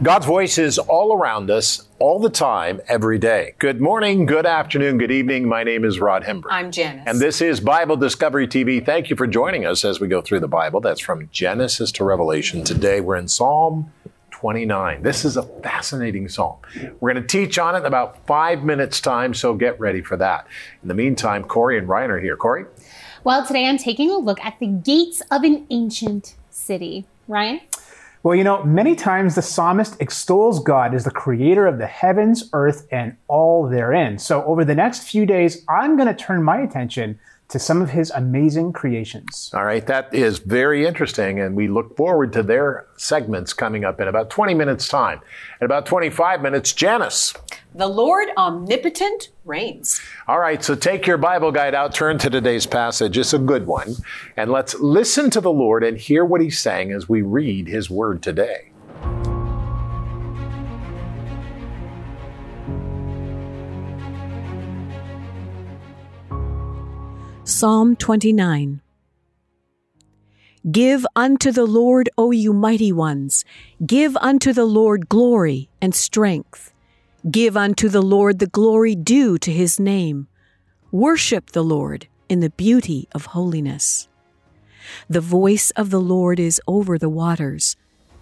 God's voice is all around us, all the time, every day. Good morning, good afternoon, good evening. My name is Rod Hembree. I'm Janice. And this is Bible Discovery TV. Thank you for joining us as we go through the Bible. That's from Genesis to Revelation. Today we're in Psalm 29. This is a fascinating psalm. We're going to teach on it in about five minutes' time, so get ready for that. In the meantime, Corey and Ryan are here. Corey? Well, today I'm taking a look at the gates of an ancient city. Ryan? Well, you know, many times the psalmist extols God as the creator of the heavens, earth, and all therein. So, over the next few days, I'm going to turn my attention to some of his amazing creations. All right, that is very interesting, and we look forward to their segments coming up in about 20 minutes' time. In about 25 minutes, Janice. The Lord omnipotent reigns. All right, so take your Bible guide out, turn to today's passage. It's a good one, and let's listen to the Lord and hear what he's saying as we read his word today. Psalm 29 Give unto the Lord, O you mighty ones, give unto the Lord glory and strength. Give unto the Lord the glory due to his name. Worship the Lord in the beauty of holiness. The voice of the Lord is over the waters.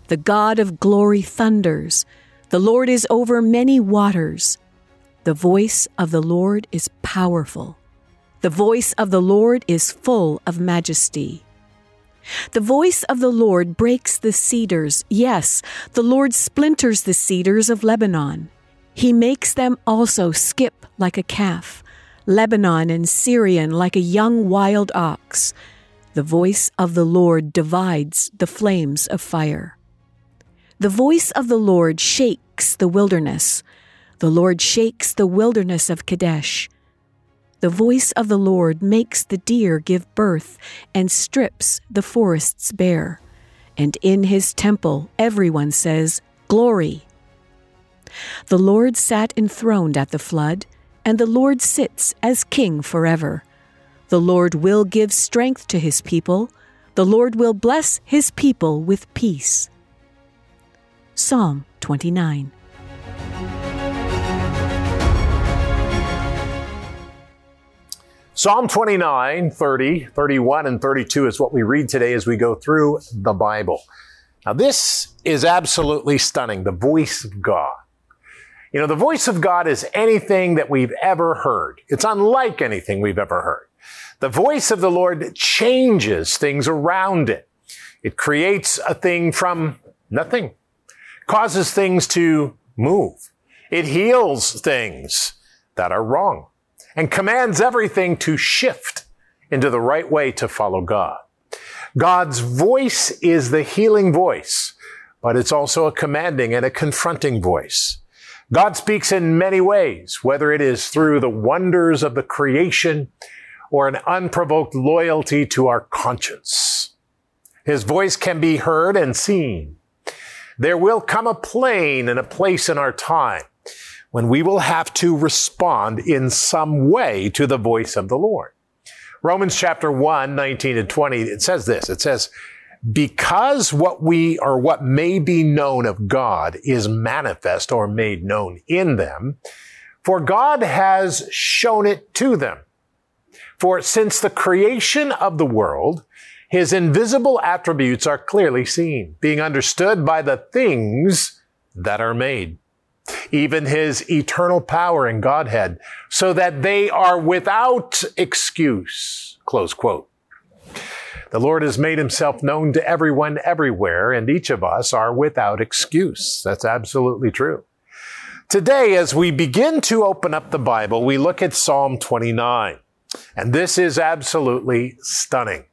The God of glory thunders. The Lord is over many waters. The voice of the Lord is powerful. The voice of the Lord is full of majesty. The voice of the Lord breaks the cedars. Yes, the Lord splinters the cedars of Lebanon. He makes them also skip like a calf, Lebanon and Sirion like a young wild ox. The voice of the Lord divides the flames of fire. The voice of the Lord shakes the wilderness. The Lord shakes the wilderness of Kadesh. The voice of the Lord makes the deer give birth and strips the forests bare. And in his temple everyone says, Glory. The Lord sat enthroned at the flood, and the Lord sits as king forever. The Lord will give strength to his people. The Lord will bless his people with peace. Psalm 29. Psalm 29, 30, 31, and 32 is what we read today as we go through the Bible. Now, this is absolutely stunning the voice of God. You know, the voice of God is anything that we've ever heard. It's unlike anything we've ever heard. The voice of the Lord changes things around it. It creates a thing from nothing, causes things to move. It heals things that are wrong and commands everything to shift into the right way to follow God. God's voice is the healing voice, but it's also a commanding and a confronting voice. God speaks in many ways, whether it is through the wonders of the creation or an unprovoked loyalty to our conscience. His voice can be heard and seen. There will come a plane and a place in our time when we will have to respond in some way to the voice of the Lord. Romans chapter 1, 19 and 20, it says this. It says, because what we or what may be known of God is manifest or made known in them, for God has shown it to them. For since the creation of the world, his invisible attributes are clearly seen, being understood by the things that are made even his eternal power and Godhead, so that they are without excuse. Close quote. The Lord has made himself known to everyone everywhere, and each of us are without excuse. That's absolutely true. Today, as we begin to open up the Bible, we look at Psalm 29. And this is absolutely stunning.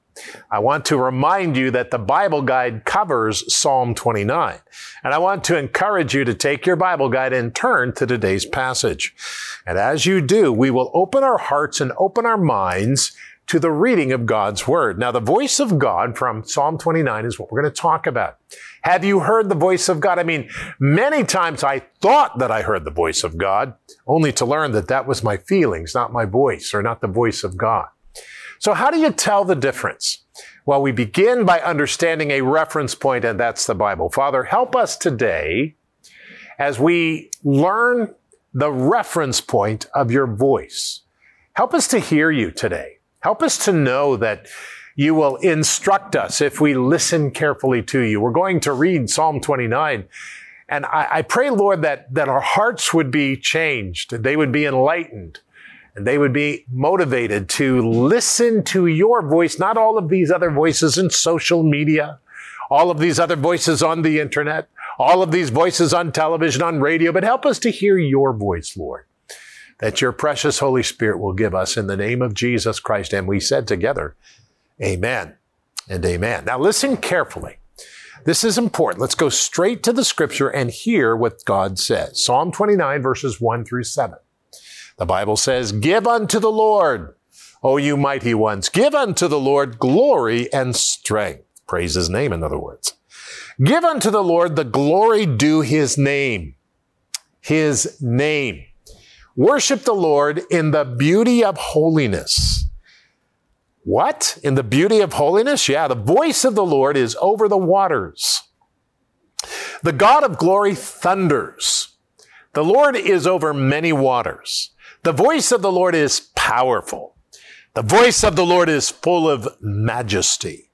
I want to remind you that the Bible guide covers Psalm 29. And I want to encourage you to take your Bible guide and turn to today's passage. And as you do, we will open our hearts and open our minds to the reading of God's Word. Now, the voice of God from Psalm 29 is what we're going to talk about. Have you heard the voice of God? I mean, many times I thought that I heard the voice of God, only to learn that that was my feelings, not my voice, or not the voice of God. So how do you tell the difference? Well, we begin by understanding a reference point, and that's the Bible. Father, help us today as we learn the reference point of your voice. Help us to hear you today. Help us to know that you will instruct us if we listen carefully to you. We're going to read Psalm 29. And I, I pray, Lord, that, that our hearts would be changed, they would be enlightened, and they would be motivated to listen to your voice, not all of these other voices in social media, all of these other voices on the internet, all of these voices on television, on radio, but help us to hear your voice, Lord, that your precious Holy Spirit will give us in the name of Jesus Christ. And we said together, Amen and amen. Now listen carefully. This is important. Let's go straight to the scripture and hear what God says. Psalm 29 verses 1 through 7. The Bible says, Give unto the Lord, O you mighty ones, give unto the Lord glory and strength. Praise his name, in other words. Give unto the Lord the glory due his name. His name. Worship the Lord in the beauty of holiness. What? In the beauty of holiness? Yeah, the voice of the Lord is over the waters. The God of glory thunders. The Lord is over many waters. The voice of the Lord is powerful. The voice of the Lord is full of majesty.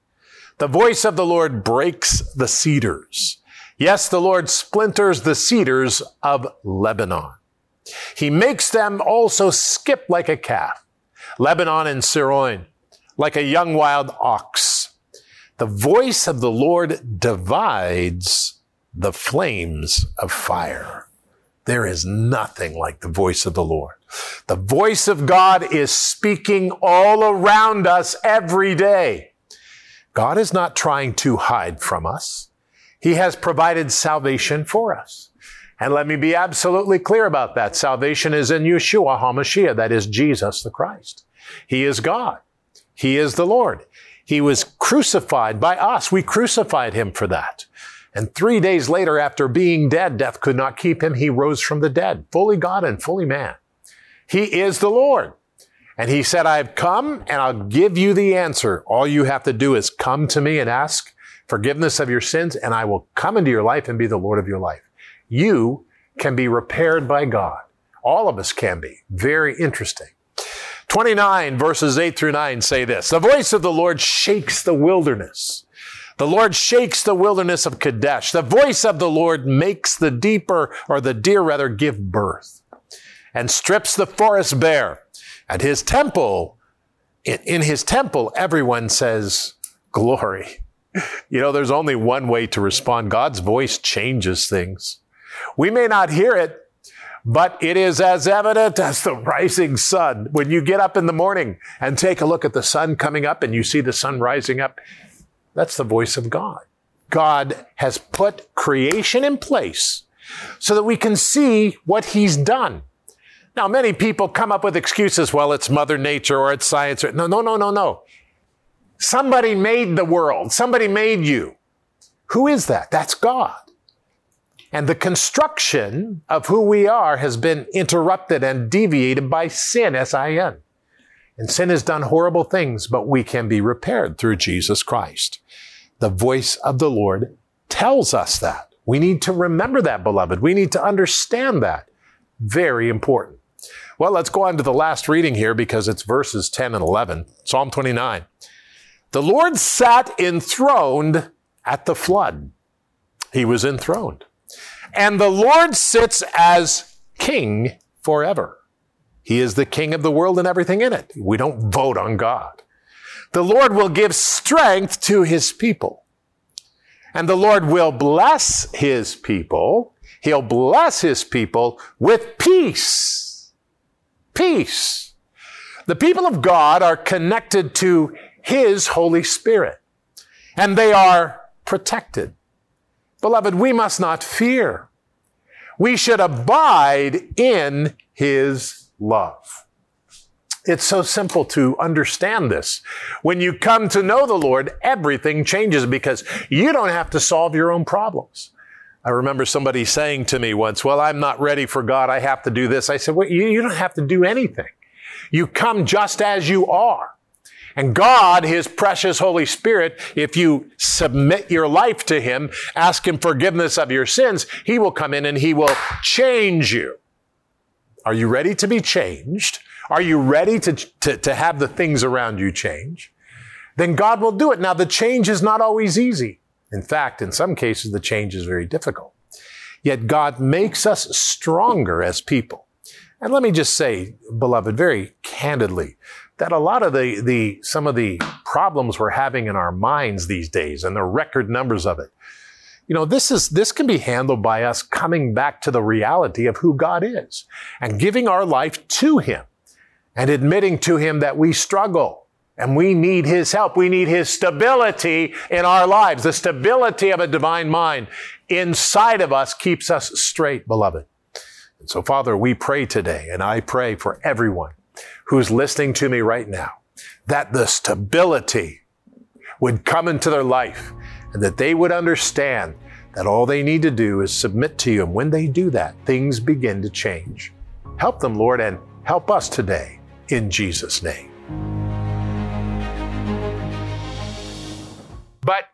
The voice of the Lord breaks the cedars. Yes, the Lord splinters the cedars of Lebanon. He makes them also skip like a calf. Lebanon and Sirion like a young wild ox. The voice of the Lord divides the flames of fire. There is nothing like the voice of the Lord. The voice of God is speaking all around us every day. God is not trying to hide from us. He has provided salvation for us. And let me be absolutely clear about that. Salvation is in Yeshua HaMashiach, that is Jesus the Christ. He is God. He is the Lord. He was crucified by us. We crucified him for that. And three days later, after being dead, death could not keep him. He rose from the dead, fully God and fully man. He is the Lord. And he said, I've come and I'll give you the answer. All you have to do is come to me and ask forgiveness of your sins, and I will come into your life and be the Lord of your life. You can be repaired by God. All of us can be. Very interesting. 29 verses 8 through 9 say this. The voice of the Lord shakes the wilderness. The Lord shakes the wilderness of Kadesh. The voice of the Lord makes the deeper, or the deer rather, give birth and strips the forest bare. At his temple, in his temple, everyone says, glory. You know, there's only one way to respond. God's voice changes things. We may not hear it, but it is as evident as the rising sun. When you get up in the morning and take a look at the sun coming up and you see the sun rising up, that's the voice of God. God has put creation in place so that we can see what he's done. Now, many people come up with excuses. Well, it's Mother Nature or it's science. No, no, no, no, no. Somebody made the world. Somebody made you. Who is that? That's God. And the construction of who we are has been interrupted and deviated by sin, S-I-N. And sin has done horrible things, but we can be repaired through Jesus Christ. The voice of the Lord tells us that. We need to remember that, beloved. We need to understand that. Very important. Well, let's go on to the last reading here because it's verses 10 and 11. Psalm 29. The Lord sat enthroned at the flood. He was enthroned. And the Lord sits as king forever. He is the king of the world and everything in it. We don't vote on God. The Lord will give strength to his people. And the Lord will bless his people. He'll bless his people with peace. Peace. The people of God are connected to his Holy Spirit and they are protected. Beloved, we must not fear. We should abide in his love. It's so simple to understand this. When you come to know the Lord, everything changes because you don't have to solve your own problems. I remember somebody saying to me once, well, I'm not ready for God. I have to do this. I said, well, you, you don't have to do anything. You come just as you are. And God, His precious Holy Spirit, if you submit your life to Him, ask Him forgiveness of your sins, He will come in and He will change you. Are you ready to be changed? Are you ready to, to, to have the things around you change? Then God will do it. Now, the change is not always easy. In fact, in some cases, the change is very difficult. Yet God makes us stronger as people. And let me just say, beloved, very candidly, that a lot of the, the, some of the problems we're having in our minds these days and the record numbers of it, you know, this is, this can be handled by us coming back to the reality of who God is and giving our life to Him and admitting to Him that we struggle and we need His help. We need His stability in our lives. The stability of a divine mind inside of us keeps us straight, beloved. And so, Father, we pray today, and I pray for everyone who's listening to me right now, that the stability would come into their life and that they would understand that all they need to do is submit to you. And when they do that, things begin to change. Help them, Lord, and help us today in Jesus' name. But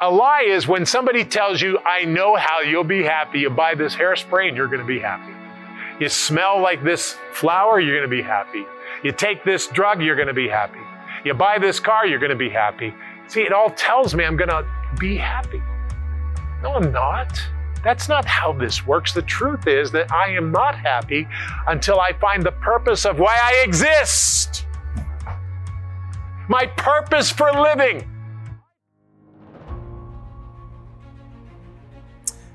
a lie is when somebody tells you, I know how you'll be happy. You buy this hairspray and you're going to be happy. You smell like this flower, you're going to be happy. You take this drug, you're going to be happy. You buy this car, you're going to be happy. See, it all tells me I'm going to be happy. No, I'm not. That's not how this works. The truth is that I am not happy until I find the purpose of why I exist. My purpose for living.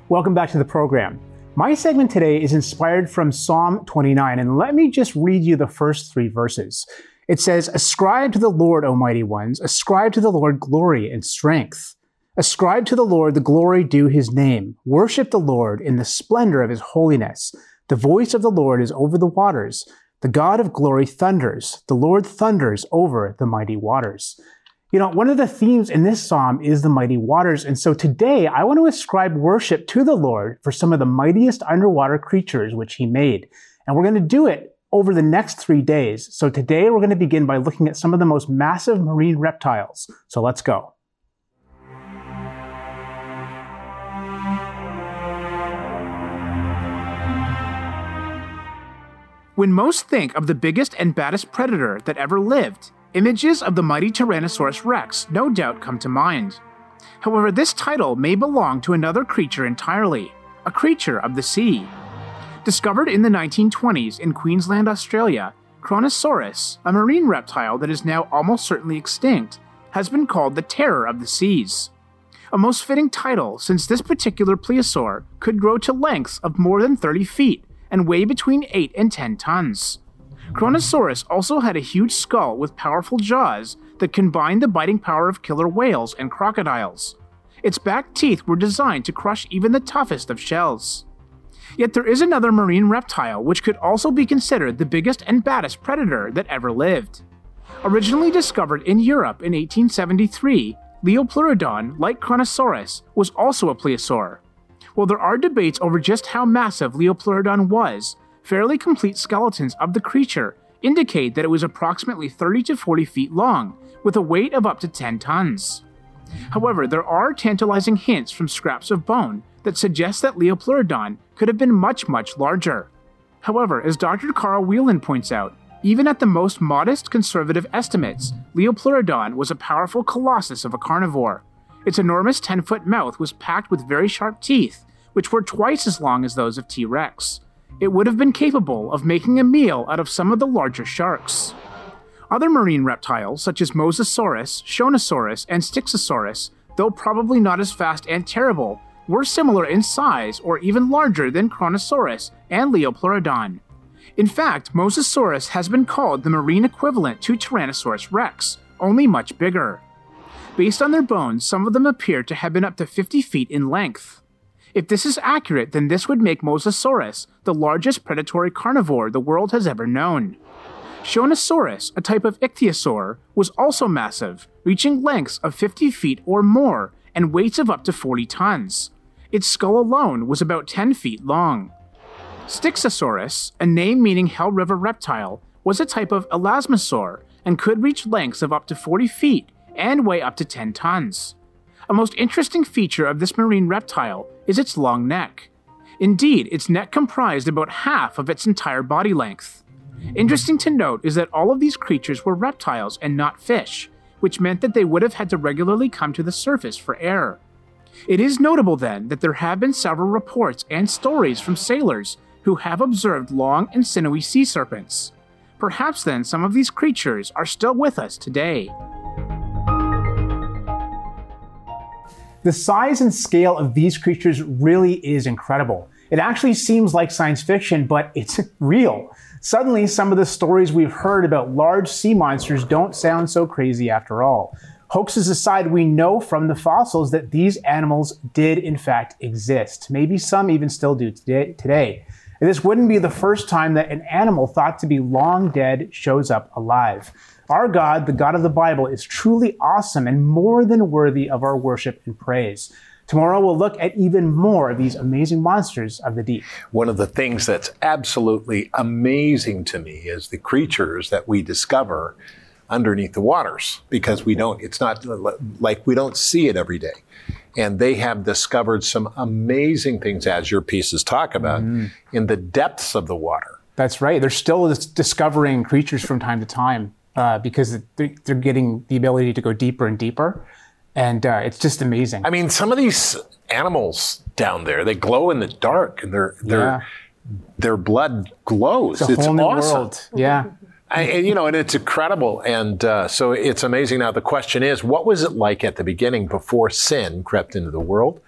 Welcome back to the program. My segment today is inspired from Psalm 29, and let me just read you the first three verses. It says, Ascribe to the Lord, O mighty ones, ascribe to the Lord glory and strength. Ascribe to the Lord the glory due his name. Worship the Lord in the splendor of his holiness. The voice of the Lord is over the waters. The God of glory thunders. The Lord thunders over the mighty waters. You know, one of the themes in this psalm is the mighty waters. And so today I want to ascribe worship to the Lord for some of the mightiest underwater creatures which he made. And we're going to do it over the next three days. So today we're going to begin by looking at some of the most massive marine reptiles. So let's go. When most think of the biggest and baddest predator that ever lived, Images of the mighty Tyrannosaurus rex no doubt come to mind. However, this title may belong to another creature entirely, a creature of the sea. Discovered in the 1920s in Queensland, Australia, Kronosaurus, a marine reptile that is now almost certainly extinct, has been called the terror of the seas. A most fitting title since this particular plesiosaur could grow to lengths of more than 30 feet and weigh between 8 and 10 tons. Kronosaurus also had a huge skull with powerful jaws that combined the biting power of killer whales and crocodiles. Its back teeth were designed to crush even the toughest of shells. Yet there is another marine reptile which could also be considered the biggest and baddest predator that ever lived. Originally discovered in Europe in 1873, Liopleurodon, like Kronosaurus, was also a plesiosaur. While there are debates over just how massive Liopleurodon was, fairly complete skeletons of the creature indicate that it was approximately 30 to 40 feet long, with a weight of up to 10 tons. However, there are tantalizing hints from scraps of bone that suggest that Liopleurodon could have been much, much larger. However, as Dr. Carl Whelan points out, even at the most modest conservative estimates, Liopleurodon was a powerful colossus of a carnivore. Its enormous 10 foot mouth was packed with very sharp teeth, which were twice as long as those of T Rex it would have been capable of making a meal out of some of the larger sharks. Other marine reptiles, such as Mosasaurus, Shonisaurus, and Styxosaurus, though probably not as fast and terrible, were similar in size or even larger than Kronosaurus and Liopleurodon. In fact, Mosasaurus has been called the marine equivalent to Tyrannosaurus rex, only much bigger. Based on their bones, some of them appear to have been up to 50 feet in length. If this is accurate, then this would make Mosasaurus the largest predatory carnivore the world has ever known. Shonisaurus, a type of ichthyosaur, was also massive, reaching lengths of 50 feet or more and weights of up to 40 tons. Its skull alone was about 10 feet long. Styxosaurus, a name meaning Hell River reptile, was a type of elasmosaur and could reach lengths of up to 40 feet and weigh up to 10 tons. A most interesting feature of this marine reptile is its long neck. Indeed, its neck comprised about half of its entire body length. Interesting to note is that all of these creatures were reptiles and not fish, which meant that they would have had to regularly come to the surface for air. It is notable then that there have been several reports and stories from sailors who have observed long and sinewy sea serpents. Perhaps then some of these creatures are still with us today. The size and scale of these creatures really is incredible. It actually seems like science fiction, but it's real. Suddenly, some of the stories we've heard about large sea monsters don't sound so crazy after all. Hoaxes aside, we know from the fossils that these animals did in fact exist. Maybe some even still do today. And this wouldn't be the first time that an animal thought to be long dead shows up alive. Our God, the God of the Bible, is truly awesome and more than worthy of our worship and praise. Tomorrow we'll look at even more of these amazing monsters of the deep. One of the things that's absolutely amazing to me is the creatures that we discover underneath the waters because we don't, it's not like we don't see it every day. And they have discovered some amazing things, as your pieces talk about, mm. in the depths of the water. That's right. They're still discovering creatures from time to time uh, because they're getting the ability to go deeper and deeper. And uh, it's just amazing. I mean, some of these animals down there, they glow in the dark and their, their, yeah. their blood glows. It's a whole it's new awesome. world. Yeah. I, and, you know, and it's incredible. And uh, so it's amazing. Now, the question is, what was it like at the beginning before sin crept into the world?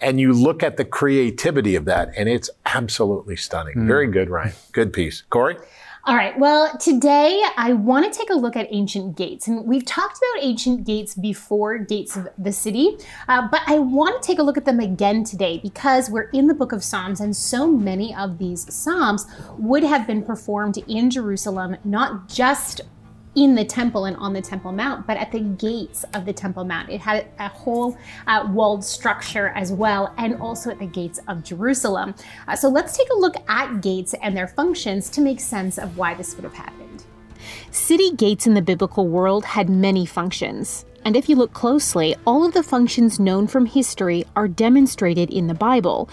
And you look at the creativity of that, and it's absolutely stunning. Mm. Very good, Ryan. Good piece. Corey? All right, well, today I want to take a look at ancient gates. And we've talked about ancient gates before, gates of the city, uh, but I want to take a look at them again today because we're in the book of Psalms, and so many of these Psalms would have been performed in Jerusalem, not just in the temple and on the Temple Mount, but at the gates of the Temple Mount. It had a whole uh, walled structure as well, and also at the gates of Jerusalem. Uh, so let's take a look at gates and their functions to make sense of why this would have happened. City gates in the biblical world had many functions. And if you look closely, all of the functions known from history are demonstrated in the Bible.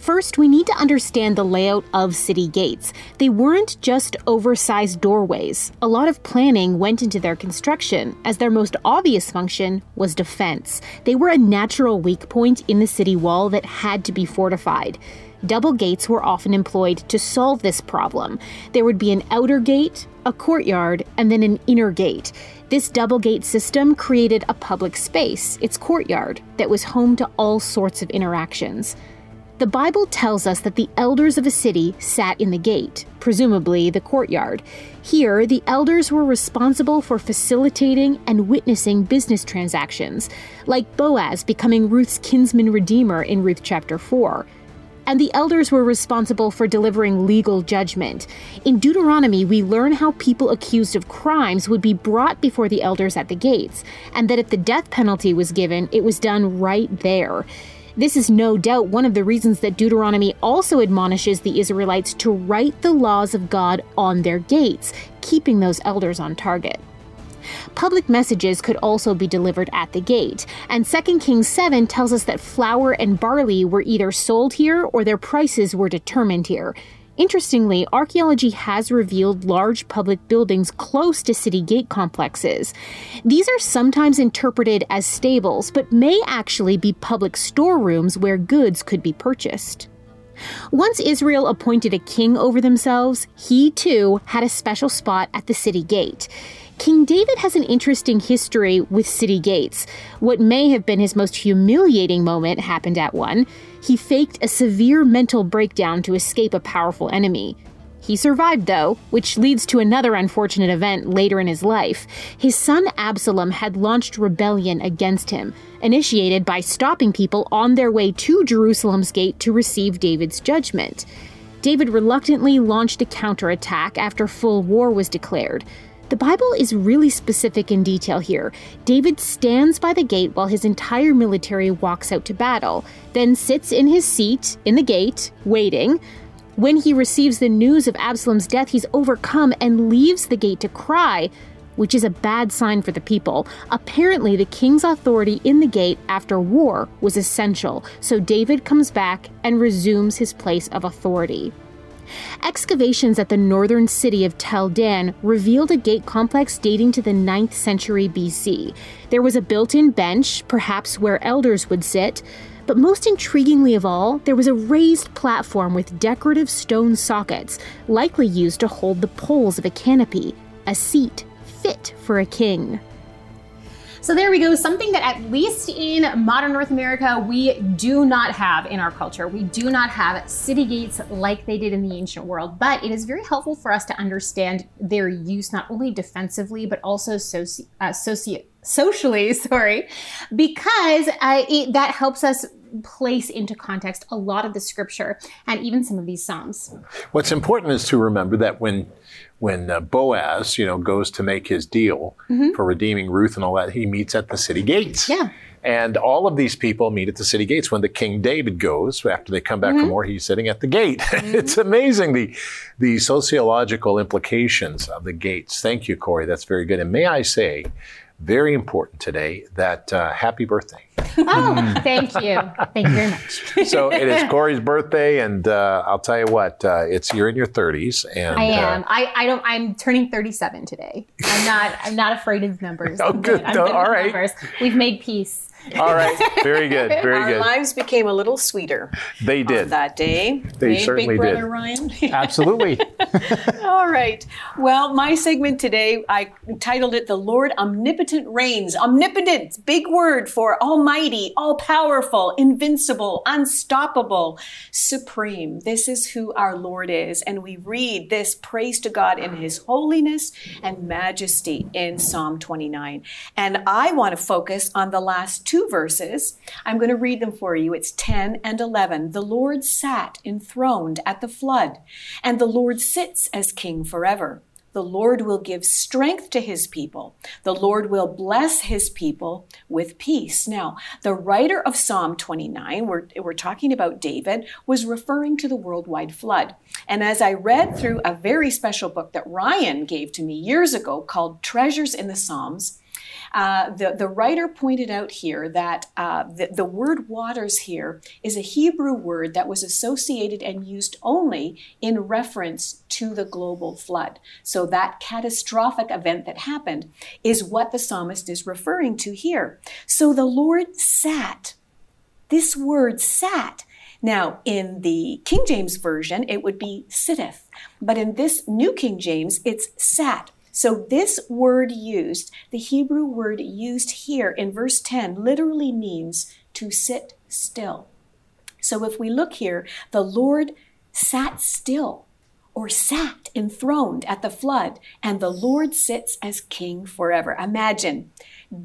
First, we need to understand the layout of city gates. They weren't just oversized doorways. A lot of planning went into their construction, as their most obvious function was defense. They were a natural weak point in the city wall that had to be fortified. Double gates were often employed to solve this problem. There would be an outer gate, a courtyard, and then an inner gate. This double gate system created a public space, its courtyard, that was home to all sorts of interactions. The Bible tells us that the elders of a city sat in the gate, presumably the courtyard. Here, the elders were responsible for facilitating and witnessing business transactions, like Boaz becoming Ruth's kinsman redeemer in Ruth chapter 4. And the elders were responsible for delivering legal judgment. In Deuteronomy, we learn how people accused of crimes would be brought before the elders at the gates, and that if the death penalty was given, it was done right there. This is no doubt one of the reasons that Deuteronomy also admonishes the Israelites to write the laws of God on their gates, keeping those elders on target. Public messages could also be delivered at the gate, and 2 Kings 7 tells us that flour and barley were either sold here or their prices were determined here. Interestingly, archaeology has revealed large public buildings close to city gate complexes. These are sometimes interpreted as stables, but may actually be public storerooms where goods could be purchased. Once Israel appointed a king over themselves, he too had a special spot at the city gate. King David has an interesting history with city gates. What may have been his most humiliating moment happened at one. He faked a severe mental breakdown to escape a powerful enemy. He survived, though, which leads to another unfortunate event later in his life. His son Absalom had launched rebellion against him, initiated by stopping people on their way to Jerusalem's gate to receive David's judgment. David reluctantly launched a counterattack after full war was declared. The Bible is really specific in detail here. David stands by the gate while his entire military walks out to battle, then sits in his seat in the gate, waiting. When he receives the news of Absalom's death, he's overcome and leaves the gate to cry. which is a bad sign for the people. Apparently, the king's authority in the gate after war was essential, so David comes back and resumes his place of authority. Excavations at the northern city of Tel Dan revealed a gate complex dating to the 9th century BC. There was a built in bench, perhaps where elders would sit. But most intriguingly of all, there was a raised platform with decorative stone sockets, likely used to hold the poles of a canopy, a seat fit for a king. So there we go, something that at least in modern North America, we do not have in our culture. We do not have city gates like they did in the ancient world, but it is very helpful for us to understand their use not only defensively, but also soci- uh, soci- socially, sorry, because uh, it, that helps us place into context a lot of the scripture and even some of these psalms. What's important is to remember that when when uh, Boaz, you know, goes to make his deal mm-hmm. for redeeming Ruth and all that, he meets at the city gates. Yeah. And all of these people meet at the city gates. When the King David goes, after they come back mm-hmm. from war, he's sitting at the gate. Mm-hmm. it's amazing the the sociological implications of the gates. Thank you, Corey. That's very good. And may I say, very important today that uh, happy birthday. Oh, thank you. Thank you very much. so it is Corey's birthday, and uh, I'll tell you what, uh, it's you're in your 30s, and I am. Uh, I, I don't. I'm turning 37 today. I'm not. I'm not afraid of numbers. oh, I'm good. Good all right. Numbers. We've made peace. All right, very good, very Our good. lives became a little sweeter. They did that day. They hey, certainly Big Brother did. Ryan. Absolutely. All right. Well, my segment today, I titled it "The Lord Omnipotent Reigns." Omnipotent, big word for Almighty, all powerful, invincible, unstoppable, supreme. This is who our Lord is, and we read this praise to God in His holiness and majesty in Psalm 29. And I want to focus on the last two verses. I'm going to read them for you. It's 10 and 11. The Lord sat enthroned at the flood, and the Lord sits as king forever. The Lord will give strength to his people. The Lord will bless his people with peace. Now, the writer of Psalm 29, we're, we're talking about David, was referring to the worldwide flood. And as I read through a very special book that Ryan gave to me years ago called Treasures in the Psalms, uh, the, the writer pointed out here that uh, the, the word waters here is a Hebrew word that was associated and used only in reference to the global flood. So that catastrophic event that happened is what the psalmist is referring to here. So the Lord sat. This word sat now, in the King James Version, it would be sitteth, but in this New King James, it's sat. So, this word used, the Hebrew word used here in verse 10, literally means to sit still. So, if we look here, the Lord sat still or sat enthroned at the flood, and the Lord sits as king forever. Imagine,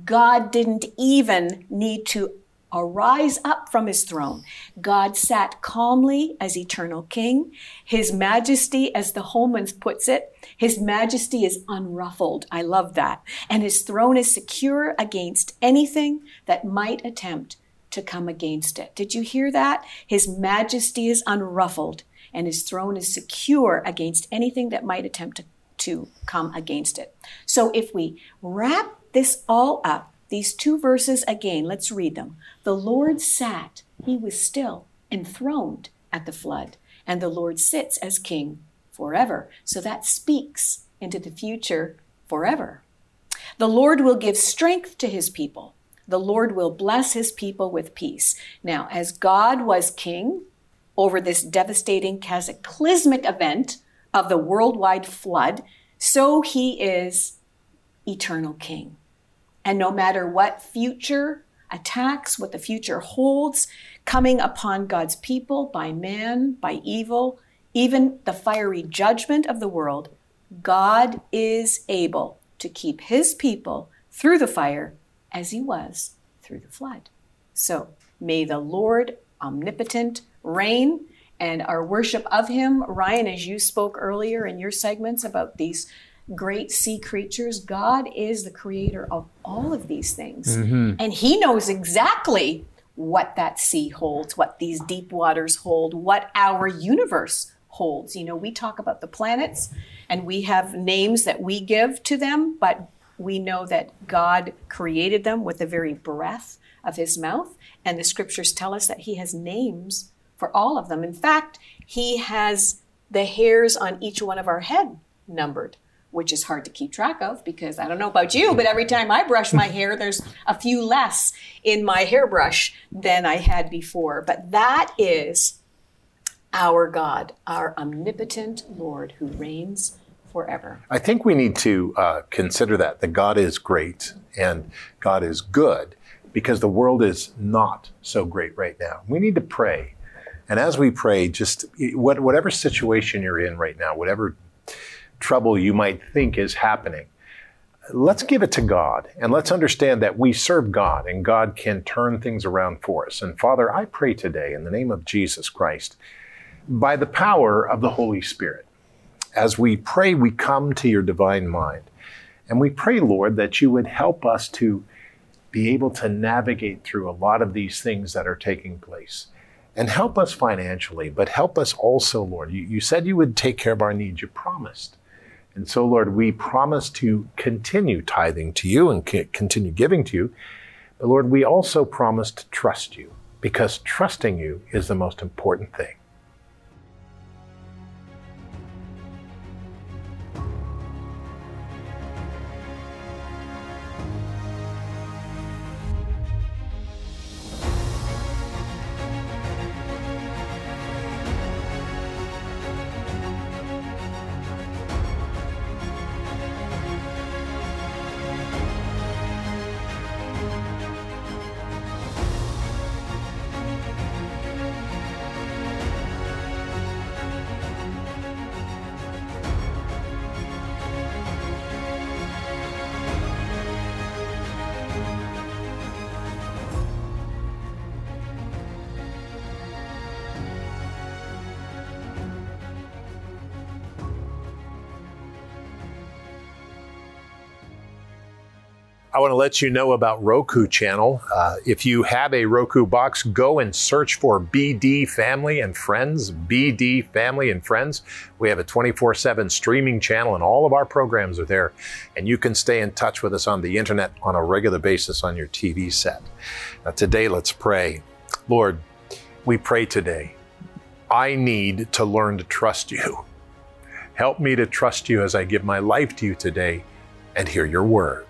God didn't even need to arise up from his throne. God sat calmly as eternal king. His majesty, as the Holman's puts it, his majesty is unruffled. I love that. And his throne is secure against anything that might attempt to come against it. Did you hear that? His majesty is unruffled and his throne is secure against anything that might attempt to, to come against it. So if we wrap this all up, these two verses again, let's read them. The Lord sat, he was still, enthroned at the flood, and the Lord sits as king forever. So that speaks into the future forever. The Lord will give strength to his people. The Lord will bless his people with peace. Now, as God was king over this devastating cataclysmic event of the worldwide flood, so he is eternal king. And no matter what future attacks, what the future holds, coming upon God's people by man, by evil, even the fiery judgment of the world, God is able to keep his people through the fire as he was through the flood. So may the Lord omnipotent reign and our worship of him. Ryan, as you spoke earlier in your segments about these great sea creatures. God is the creator of all of these things. Mm-hmm. And He knows exactly what that sea holds, what these deep waters hold, what our universe holds. You know, we talk about the planets and we have names that we give to them, but We know that God created them with the very breath of his mouth, and the scriptures tell us that he has names for all of them. In fact, he has the hairs on each one of our head numbered which is hard to keep track of because I don't know about you, but every time I brush my hair, there's a few less in my hairbrush than I had before. But that is our God, our omnipotent Lord who reigns forever. I think we need to uh, consider that, that God is great and God is good because the world is not so great right now. We need to pray. And as we pray, just whatever situation you're in right now, whatever trouble you might think is happening. Let's give it to God and let's understand that we serve God and God can turn things around for us. And Father, I pray today in the name of Jesus Christ, by the power of the Holy Spirit, as we pray, we come to your divine mind. And we pray, Lord, that you would help us to be able to navigate through a lot of these things that are taking place and help us financially, but help us also, Lord. You, you said you would take care of our needs. You promised. And so, Lord, we promise to continue tithing to you and continue giving to you. But Lord, we also promise to trust you because trusting you is the most important thing. I want to let you know about Roku channel. Uh, if you have a Roku box, go and search for BD Family and Friends. BD Family and Friends. We have a 24 7 streaming channel, and all of our programs are there. And you can stay in touch with us on the internet on a regular basis on your TV set. Now, today, let's pray. Lord, we pray today. I need to learn to trust you. Help me to trust you as I give my life to you today and hear your word.